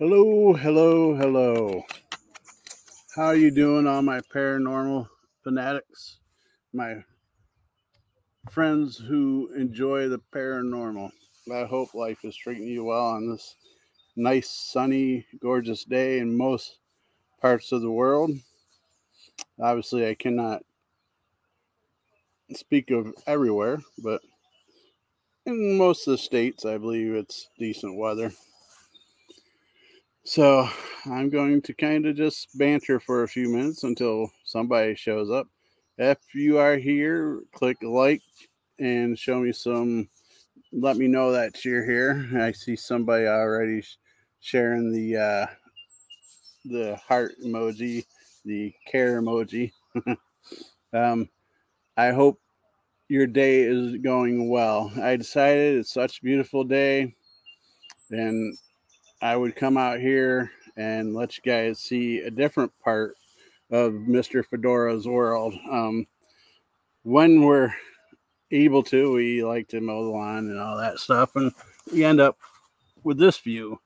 Hello, hello, hello. How are you doing, all my paranormal fanatics, my friends who enjoy the paranormal? I hope life is treating you well on this nice, sunny, gorgeous day in most parts of the world. Obviously, I cannot speak of everywhere, but in most of the states, I believe it's decent weather. So I'm going to kind of just banter for a few minutes until somebody shows up. If you are here, click like and show me some. Let me know that you're here. I see somebody already sharing the uh, the heart emoji, the care emoji. um, I hope your day is going well. I decided it's such a beautiful day, and I would come out here and let you guys see a different part of Mr. Fedora's world. Um, when we're able to, we like to mow the lawn and all that stuff, and we end up with this view.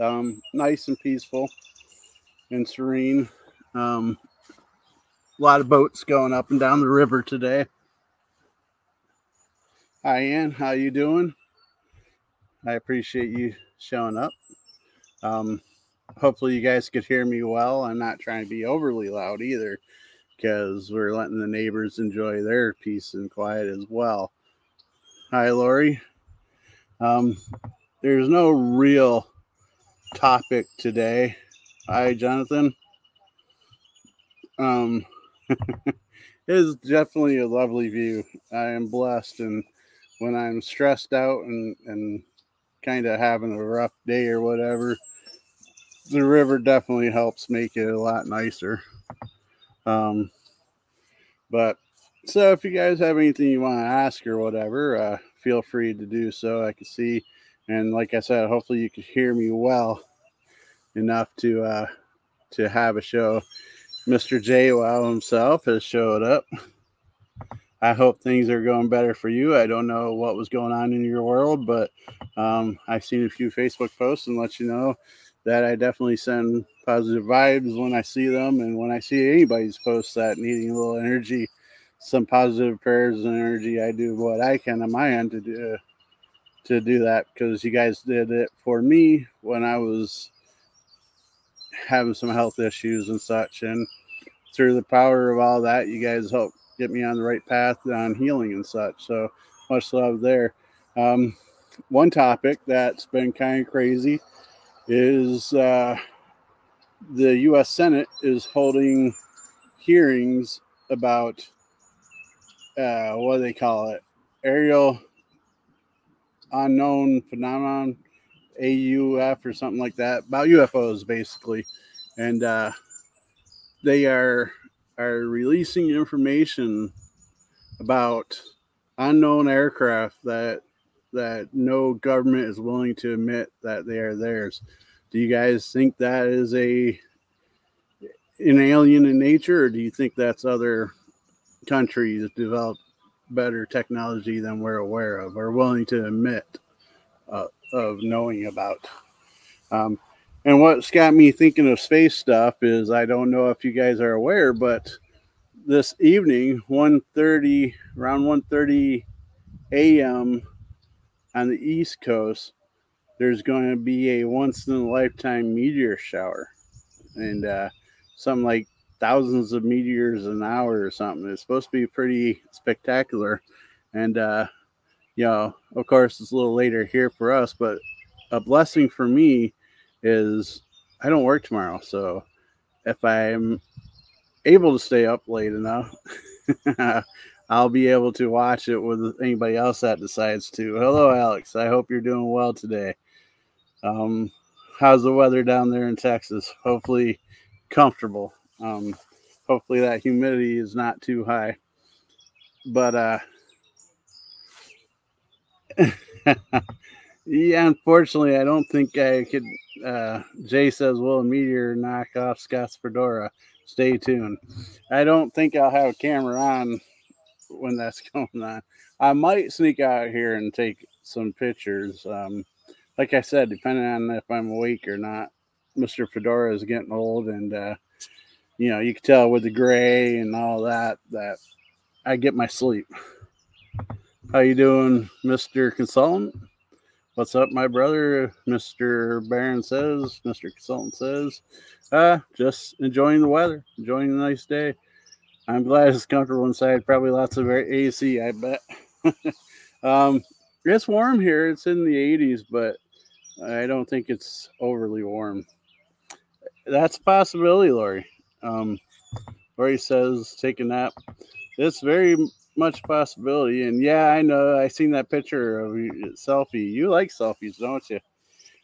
Um, nice and peaceful and serene. Um, a lot of boats going up and down the river today. Hi, Ann. How you doing? I appreciate you showing up. Um, hopefully, you guys could hear me well. I'm not trying to be overly loud either because we're letting the neighbors enjoy their peace and quiet as well. Hi, Lori. Um, there's no real topic today. Hi, Jonathan. Um, it is definitely a lovely view. I am blessed, and when I'm stressed out and and kind of having a rough day or whatever, the river definitely helps make it a lot nicer. Um, but so if you guys have anything you want to ask or whatever, uh, feel free to do so. I can see, and like I said, hopefully you can hear me well enough to uh, to have a show. Mr. J. Wow himself has showed up. I hope things are going better for you. I don't know what was going on in your world, but um, I've seen a few Facebook posts and let you know that I definitely send positive vibes when I see them. And when I see anybody's posts that needing a little energy, some positive prayers and energy, I do what I can on my end to do to do that because you guys did it for me when I was having some health issues and such. And through the power of all that, you guys helped get me on the right path on healing and such. So much love there. Um, one topic that's been kind of crazy is uh, the U.S. Senate is holding hearings about uh, what do they call it? Aerial unknown phenomenon, AUF or something like that, about UFOs basically, and uh, they are are releasing information about unknown aircraft that that no government is willing to admit that they are theirs. Do you guys think that is a an alien in nature, or do you think that's other countries develop better technology than we're aware of or willing to admit uh, of knowing about? Um, and what's got me thinking of space stuff is I don't know if you guys are aware, but this evening, 1.30, around 1.30 a.m. on the East Coast, there's going to be a once in a lifetime meteor shower. And uh, something like thousands of meteors an hour or something. It's supposed to be pretty spectacular. And, uh, you know, of course, it's a little later here for us, but a blessing for me is I don't work tomorrow. So if I'm able to stay up late enough, I'll be able to watch it with anybody else that decides to. Hello, Alex. I hope you're doing well today. Um, how's the weather down there in Texas? Hopefully, comfortable. Um, hopefully, that humidity is not too high. But uh, yeah, unfortunately, I don't think I could. Uh, Jay says, "Will a meteor knock off Scott's fedora?" Stay tuned. I don't think I'll have a camera on when that's going on. I might sneak out here and take some pictures. Um, like I said, depending on if I'm awake or not, Mr. Fedora is getting old, and uh, you know you can tell with the gray and all that that I get my sleep. How you doing, Mr. Consultant? What's up, my brother? Mr. Baron says, Mr. Consultant says, uh, just enjoying the weather, enjoying a nice day. I'm glad it's comfortable inside. Probably lots of AC, I bet. um, it's warm here. It's in the 80s, but I don't think it's overly warm. That's a possibility, Lori. Um, Lori says take a nap. It's very much possibility. And yeah, I know. I seen that picture of you, selfie. You like selfies, don't you?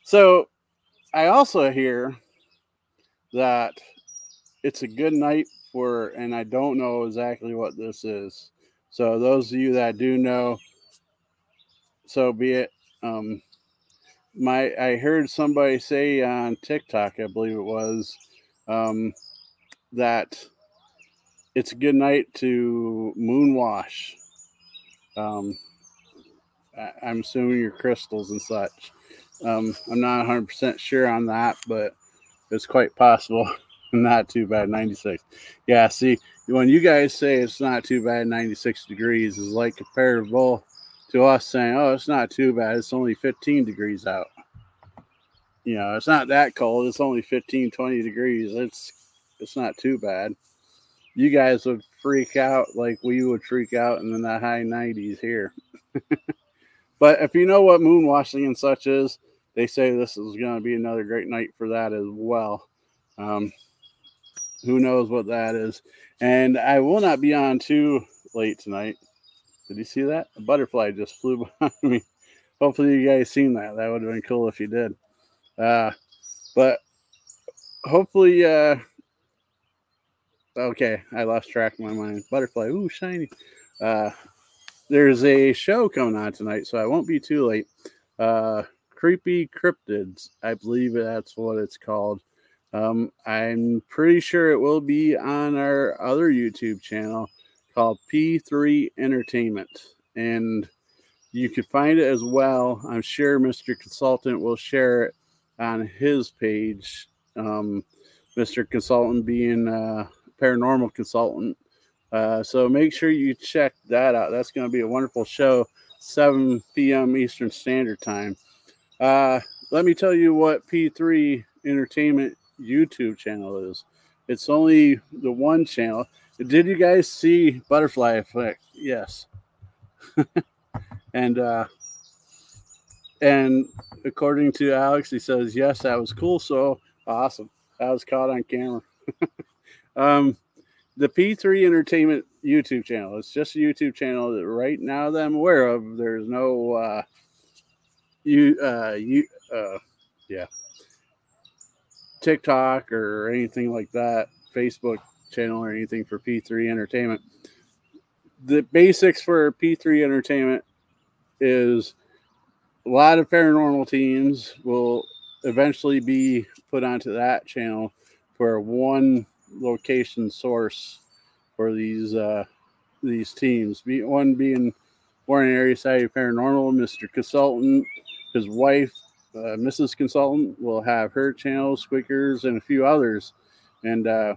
So I also hear that it's a good night for, and I don't know exactly what this is. So those of you that do know, so be it. Um, my I heard somebody say on TikTok, I believe it was, um, that it's a good night to moonwash. Um, I, am assuming your crystals and such. Um, I'm not 100% sure on that, but it's quite possible. not too bad, 96. Yeah, see, when you guys say it's not too bad, 96 degrees is like comparable to us saying, oh, it's not too bad, it's only 15 degrees out. You know, it's not that cold, it's only 15, 20 degrees. It's it's not too bad you guys would freak out like we would freak out in the high 90s here. but if you know what moonwashing and such is, they say this is going to be another great night for that as well. Um, who knows what that is? And I will not be on too late tonight. Did you see that? A butterfly just flew behind me. Hopefully, you guys seen that. That would have been cool if you did. Uh, but hopefully, uh, okay, I lost track of my mind. Butterfly, ooh, shiny. Uh, there's a show coming on tonight, so I won't be too late. Uh, Creepy Cryptids, I believe that's what it's called. Um, I'm pretty sure it will be on our other YouTube channel called P3 Entertainment, and you can find it as well. I'm sure Mr. Consultant will share it on his page. Um, Mr. Consultant being uh, paranormal consultant. Uh, so make sure you check that out. That's going to be a wonderful show, 7 p.m. Eastern Standard Time. Uh, let me tell you what P3 Entertainment YouTube channel is. It's only the one channel. Did you guys see Butterfly Effect? Yes. and uh, and according to Alex, he says yes, that was cool. So awesome. That was caught on camera. Um, the P3 Entertainment YouTube channel. It's just a YouTube channel that right now that I'm aware of. There's no uh, you uh, you uh, yeah TikTok or anything like that. Facebook channel or anything for P3 Entertainment. The basics for P3 Entertainment is a lot of paranormal teams will eventually be put onto that channel for one location source for these uh, these teams. One being Warren Area Society Paranormal, Mr. Consultant, his wife, uh, Mrs. Consultant, will have her channel, Squeakers, and a few others. And uh,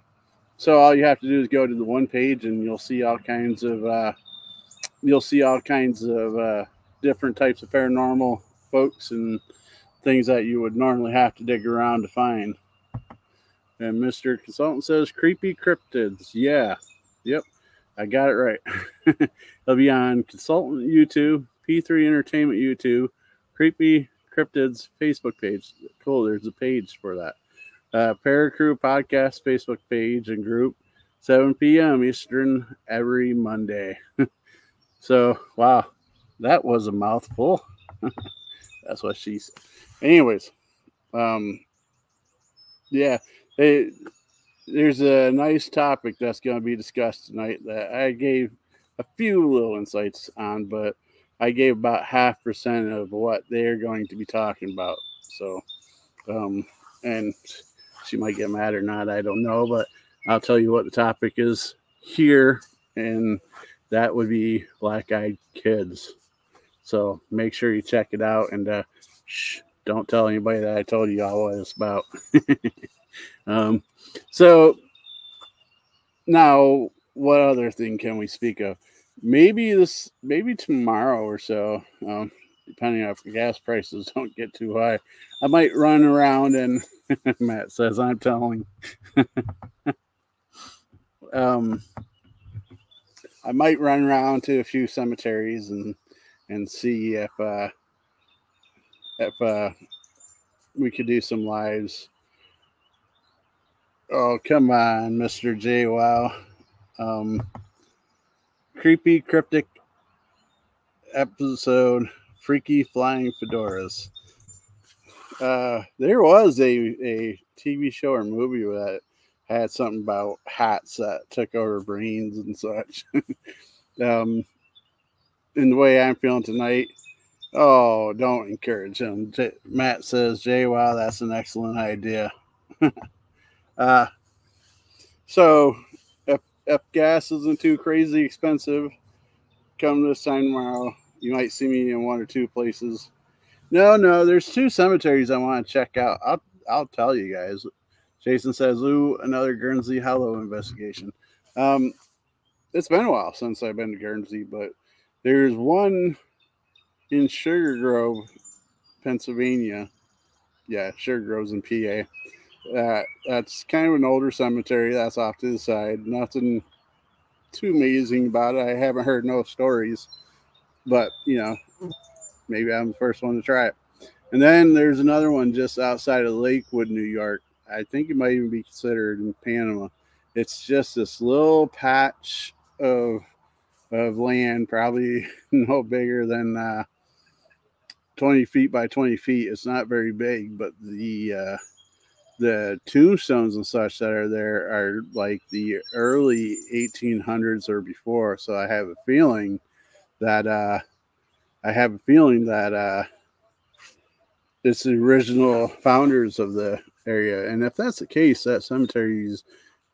so all you have to do is go to the one page, and you'll see all kinds of uh, you'll see all kinds of uh, different types of paranormal folks and things that you would normally have to dig around to find. And Mr. Consultant says creepy cryptids. Yeah. Yep. I got it right. It'll be on Consultant YouTube, P3 Entertainment YouTube, Creepy Cryptids Facebook page. Cool. There's a page for that. Uh, Paracrew Podcast Facebook page and group, 7 p.m. Eastern every Monday. so, wow, that was a mouthful. That's what she said. Anyways, um, yeah, Hey, there's a nice topic that's going to be discussed tonight that I gave a few little insights on, but I gave about half percent of what they're going to be talking about. So, um, and she might get mad or not, I don't know, but I'll tell you what the topic is here, and that would be black eyed kids. So make sure you check it out and uh, shh, don't tell anybody that I told you all what it's about. um, so now, what other thing can we speak of? Maybe this, maybe tomorrow or so, um, depending on if gas prices don't get too high, I might run around and Matt says I'm telling. um, I might run around to a few cemeteries and and see if uh, if uh, we could do some lives. Oh come on, Mister J! Wow, um, creepy cryptic episode, freaky flying fedoras. Uh, there was a a TV show or movie that had something about hats that took over brains and such. um, in the way I'm feeling tonight, oh, don't encourage him. J- Matt says, Jay, wow, that's an excellent idea. uh, so, if, if gas isn't too crazy expensive, come this time tomorrow. You might see me in one or two places. No, no, there's two cemeteries I want to check out. I'll I'll tell you guys. Jason says, "Ooh, another Guernsey Hollow investigation." Um, it's been a while since I've been to Guernsey, but there's one in Sugar Grove, Pennsylvania. Yeah, Sugar Grove's in PA. Uh, that's kind of an older cemetery. That's off to the side. Nothing too amazing about it. I haven't heard no stories, but you know, maybe I'm the first one to try it. And then there's another one just outside of Lakewood, New York. I think it might even be considered in Panama. It's just this little patch of of land, probably no bigger than uh, 20 feet by 20 feet. It's not very big, but the uh, the tombstones and such that are there are like the early 1800s or before. So I have a feeling that uh, I have a feeling that uh, it's the original founders of the area. And if that's the case, that cemetery is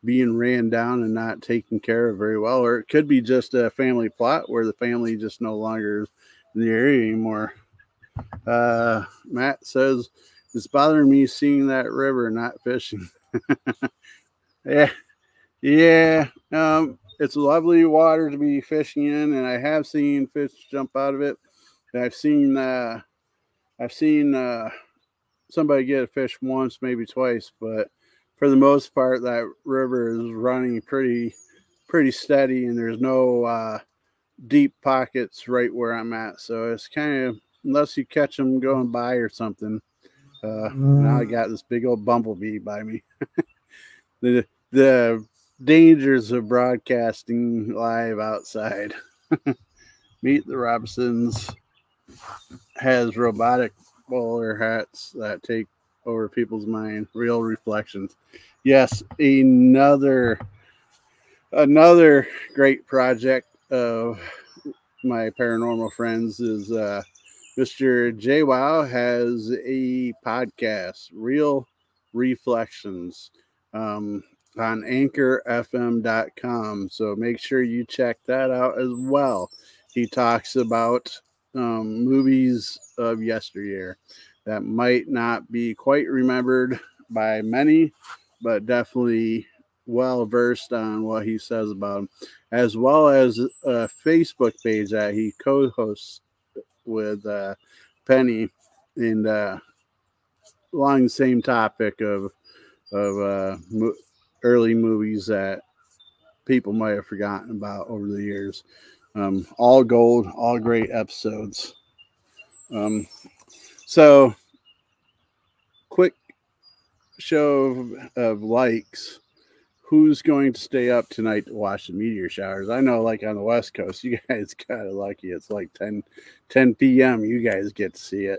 being ran down and not taken care of very well, or it could be just a family plot where the family just no longer is in the area anymore. Uh, Matt says it's bothering me seeing that river not fishing. yeah, yeah. Um, it's lovely water to be fishing in, and I have seen fish jump out of it. I've seen uh, I've seen uh, somebody get a fish once, maybe twice, but for the most part, that river is running pretty pretty steady, and there's no uh, deep pockets right where I'm at. So it's kind of unless you catch them going by or something. Uh, now I got this big old bumblebee by me. the the dangers of broadcasting live outside. Meet the Robinsons has robotic bowler hats that take over people's mind. Real reflections. Yes, another another great project of my paranormal friends is uh, Mr. J Wow has a podcast, Real Reflections, um, on anchorfm.com. So make sure you check that out as well. He talks about um, movies of yesteryear that might not be quite remembered by many, but definitely well versed on what he says about them, as well as a Facebook page that he co-hosts with uh, Penny, and uh, along the same topic of of uh, mo- early movies that people might have forgotten about over the years. Um, all gold, all great episodes. Um, so, quick show of, of likes. Who's going to stay up tonight to watch the meteor showers? I know, like on the West Coast, you guys got it lucky. It's like 10, 10 p.m. You guys get to see it.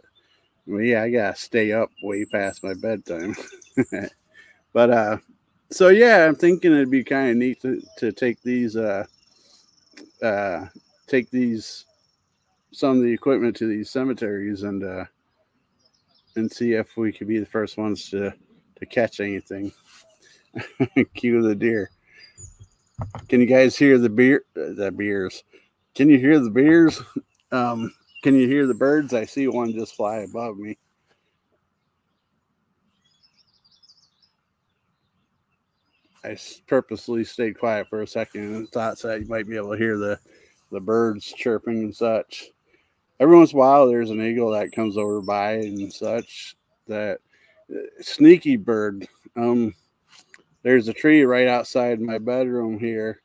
Well, yeah, I gotta stay up way past my bedtime. but uh, so yeah, I'm thinking it'd be kind of neat to, to take these uh, uh, take these some of the equipment to these cemeteries and uh, and see if we could be the first ones to to catch anything. Cue the deer. Can you guys hear the beer? Uh, the beers. Can you hear the beers? Um, can you hear the birds? I see one just fly above me. I purposely stayed quiet for a second and thought that you might be able to hear the, the birds chirping and such. Every once in a while, there's an eagle that comes over by and such. That uh, sneaky bird. Um, there's a tree right outside my bedroom here,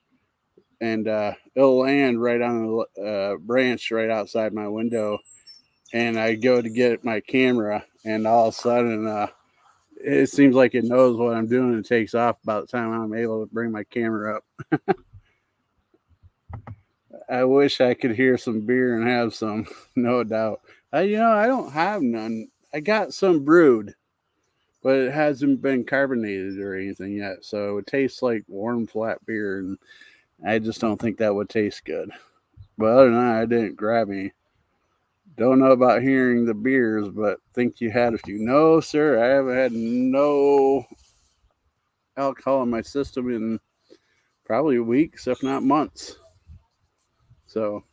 and uh, it'll land right on the uh, branch right outside my window. And I go to get my camera, and all of a sudden, uh, it seems like it knows what I'm doing and takes off about the time I'm able to bring my camera up. I wish I could hear some beer and have some, no doubt. You know, I don't have none. I got some brewed, but it hasn't been carbonated or anything yet. So it tastes like warm, flat beer, and I just don't think that would taste good. But other than that, I didn't grab any. Don't know about hearing the beers, but think you had a few. No, sir, I haven't had no alcohol in my system in probably weeks, if not months. So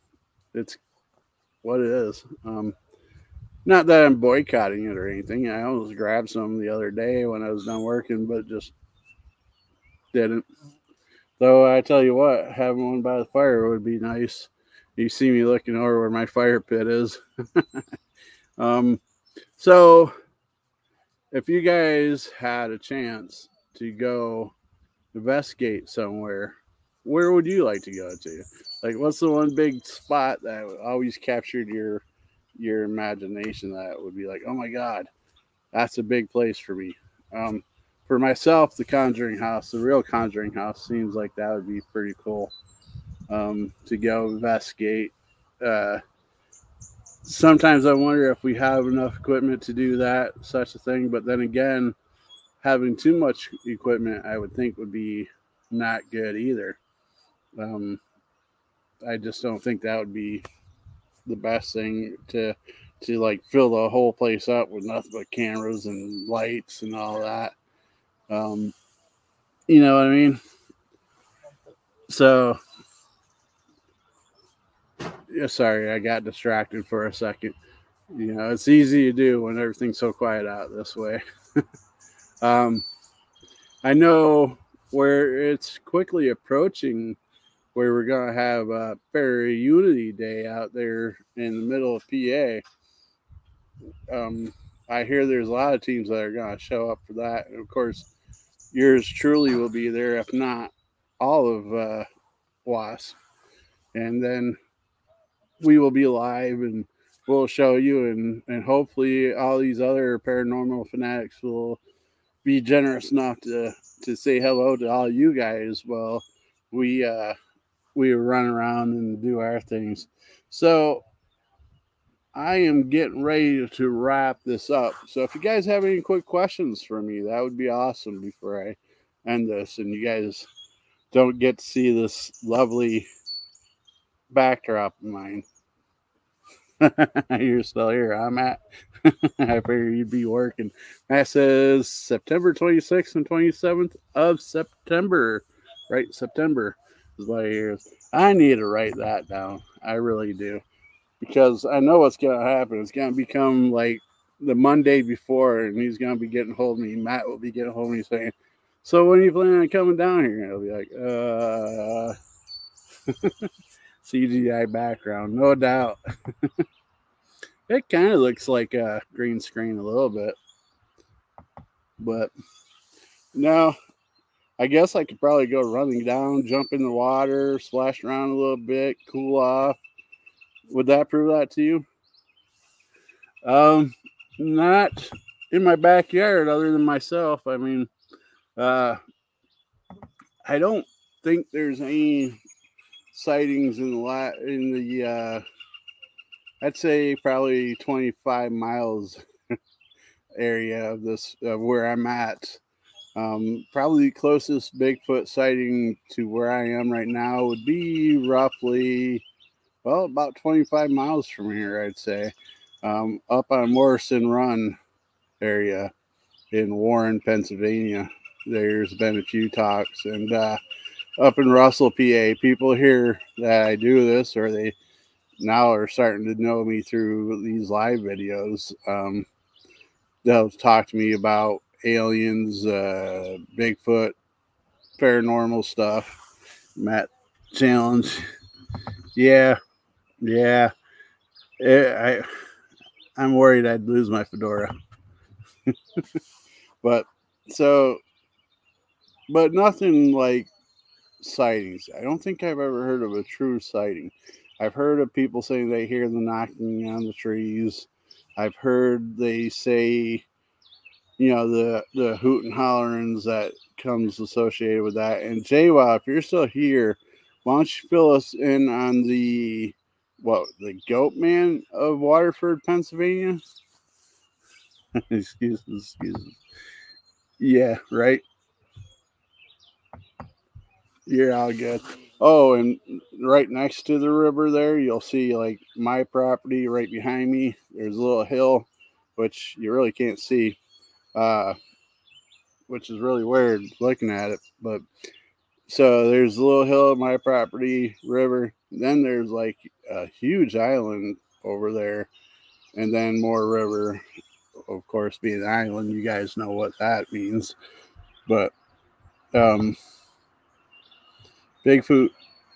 it's what it is. Um, not that I'm boycotting it or anything. I almost grabbed some the other day when I was done working, but just didn't. Though I tell you what, having one by the fire would be nice you see me looking over where my fire pit is. um, so, if you guys had a chance to go investigate somewhere, where would you like to go to? Like, what's the one big spot that always captured your your imagination? That would be like, oh my god, that's a big place for me. Um, for myself, the Conjuring House, the real Conjuring House, seems like that would be pretty cool um, to go investigate. Uh, sometimes I wonder if we have enough equipment to do that, such a thing. But then again, having too much equipment, I would think would be not good either. Um, I just don't think that would be the best thing to to like fill the whole place up with nothing but cameras and lights and all that. Um, you know what I mean? So yeah, sorry, I got distracted for a second. You know, it's easy to do when everything's so quiet out this way. um, I know where it's quickly approaching where we're going to have a Fairy Unity Day out there in the middle of PA. Um, I hear there's a lot of teams that are going to show up for that. And of course, yours truly will be there, if not all of uh, WASP. And then we will be live and we'll show you and and hopefully all these other paranormal fanatics will be generous enough to to say hello to all you guys well we uh we run around and do our things so i am getting ready to wrap this up so if you guys have any quick questions for me that would be awesome before i end this and you guys don't get to see this lovely backdrop of mine. You're still here. I'm at. I figured you'd be working. That says September 26th and 27th of September. Right, September is what I hear. I need to write that down. I really do. Because I know what's going to happen. It's going to become like the Monday before, and he's going to be getting hold of me. Matt will be getting hold of me saying, So when are you planning on coming down here? And I'll be like, uh. CGI background, no doubt. it kind of looks like a green screen a little bit. But no, I guess I could probably go running down, jump in the water, splash around a little bit, cool off. Would that prove that to you? Um, not in my backyard, other than myself. I mean, uh, I don't think there's any sightings in the la- in the uh, I'd say probably 25 miles area of this of where I'm at. Um, probably the closest Bigfoot sighting to where I am right now would be roughly, well, about 25 miles from here, I'd say, um, up on Morrison Run area in Warren, Pennsylvania. There's been a few talks, and uh, up in Russell, PA, people hear that I do this, or they now are starting to know me through these live videos. Um, they'll talk to me about aliens, uh, Bigfoot, paranormal stuff. Matt challenge. Yeah, yeah. It, I I'm worried I'd lose my fedora. but so, but nothing like sightings. I don't think I've ever heard of a true sighting. I've heard of people saying they hear the knocking on the trees. I've heard they say, you know, the the hoot and hollerings that comes associated with that. And JWoww, if you're still here, why don't you fill us in on the what the goat man of Waterford, Pennsylvania? excuses, excuses. Yeah, right. You're all good. Oh, and right next to the river there, you'll see like my property right behind me. There's a little hill, which you really can't see, uh, which is really weird looking at it. But so there's a little hill, of my property, river. Then there's like a huge island over there, and then more river. Of course, being an island, you guys know what that means. But um, Bigfoot,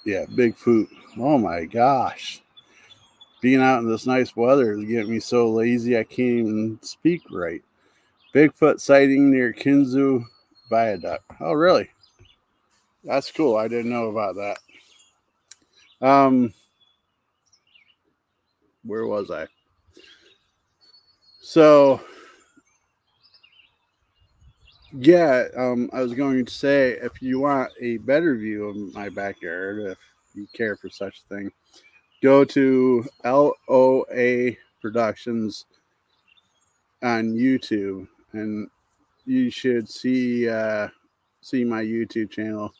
yeah, Bigfoot. Oh my gosh. Being out in this nice weather is getting me so lazy I can't even speak right. Bigfoot sighting near Kinzua Viaduct. Oh, really? That's cool. I didn't know about that. Um, where was I? So, yeah, um, I was going to say if you want a better view of my backyard, if you care for such a thing, go to LOA Productions on YouTube, and you should see uh, see my YouTube channel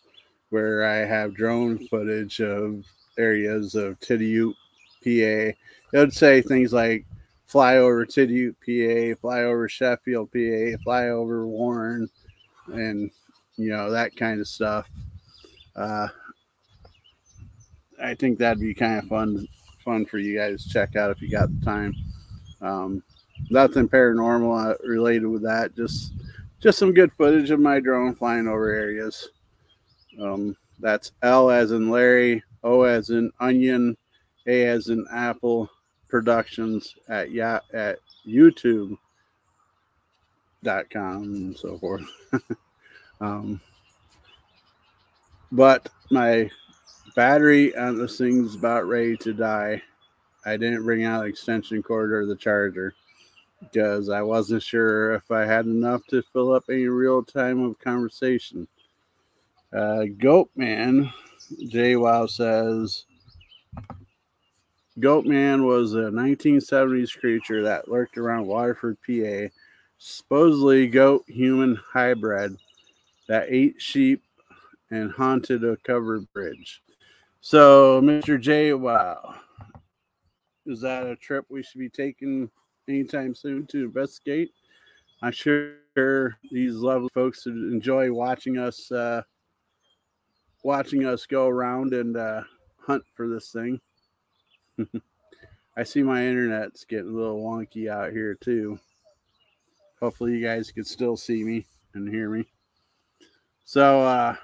where I have drone footage of areas of Tidioute, PA. It would say things like fly over Tidioute, PA, fly over Sheffield, PA, fly over Warren, and you know that kind of stuff. Uh, I think that'd be kind of fun, fun for you guys to check out if you got the time. Um, nothing paranormal uh, related with that. Just, just some good footage of my drone flying over areas. Um, that's L as in Larry, O as in Onion, A as in Apple Productions at yeah at YouTube.com and so forth. um, but my battery on this thing's about ready to die. I didn't bring out extension cord or the charger because I wasn't sure if I had enough to fill up any real time of conversation. Uh, Goatman, JWoww says, Goatman was a 1970s creature that lurked around Waterford, PA, supposedly goat human hybrid that ate sheep and haunted a covered bridge. So, Mr. JWoww, is that a trip we should be taking anytime soon to investigate? I'm sure these lovely folks would enjoy watching us. Uh, watching us go around and uh, hunt for this thing. I see my internet's getting a little wonky out here too. Hopefully, you guys can still see me and hear me. So, uh,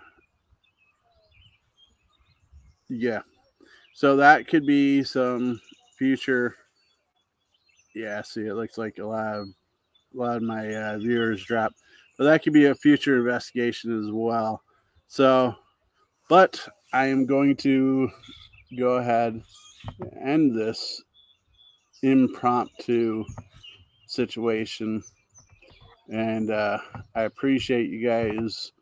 yeah, so that could be some future. Yeah, see, it looks like a lot of a lot of my uh, viewers drop, but that could be a future investigation as well. So but I am going to go ahead and end this impromptu situation. And uh, I appreciate you guys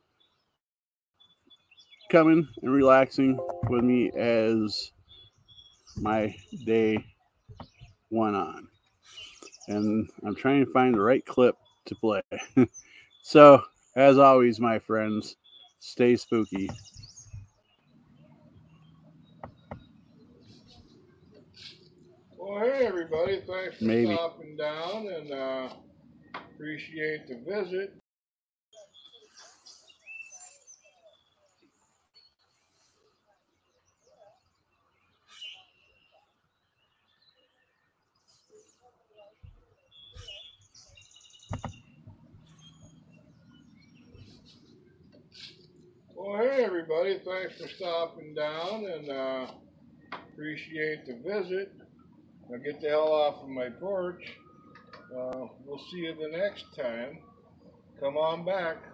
coming and relaxing with me as my day went on. And I'm trying to find the right clip to play. so, as always, my friends, stay spooky. Well, hey everybody, thanks for Maybe. stopping down and uh, appreciate the visit. Well, everybody. Thanks for stopping down and uh, appreciate the visit. Now get the hell off of my porch. Uh, we'll see you the next time. Come on back.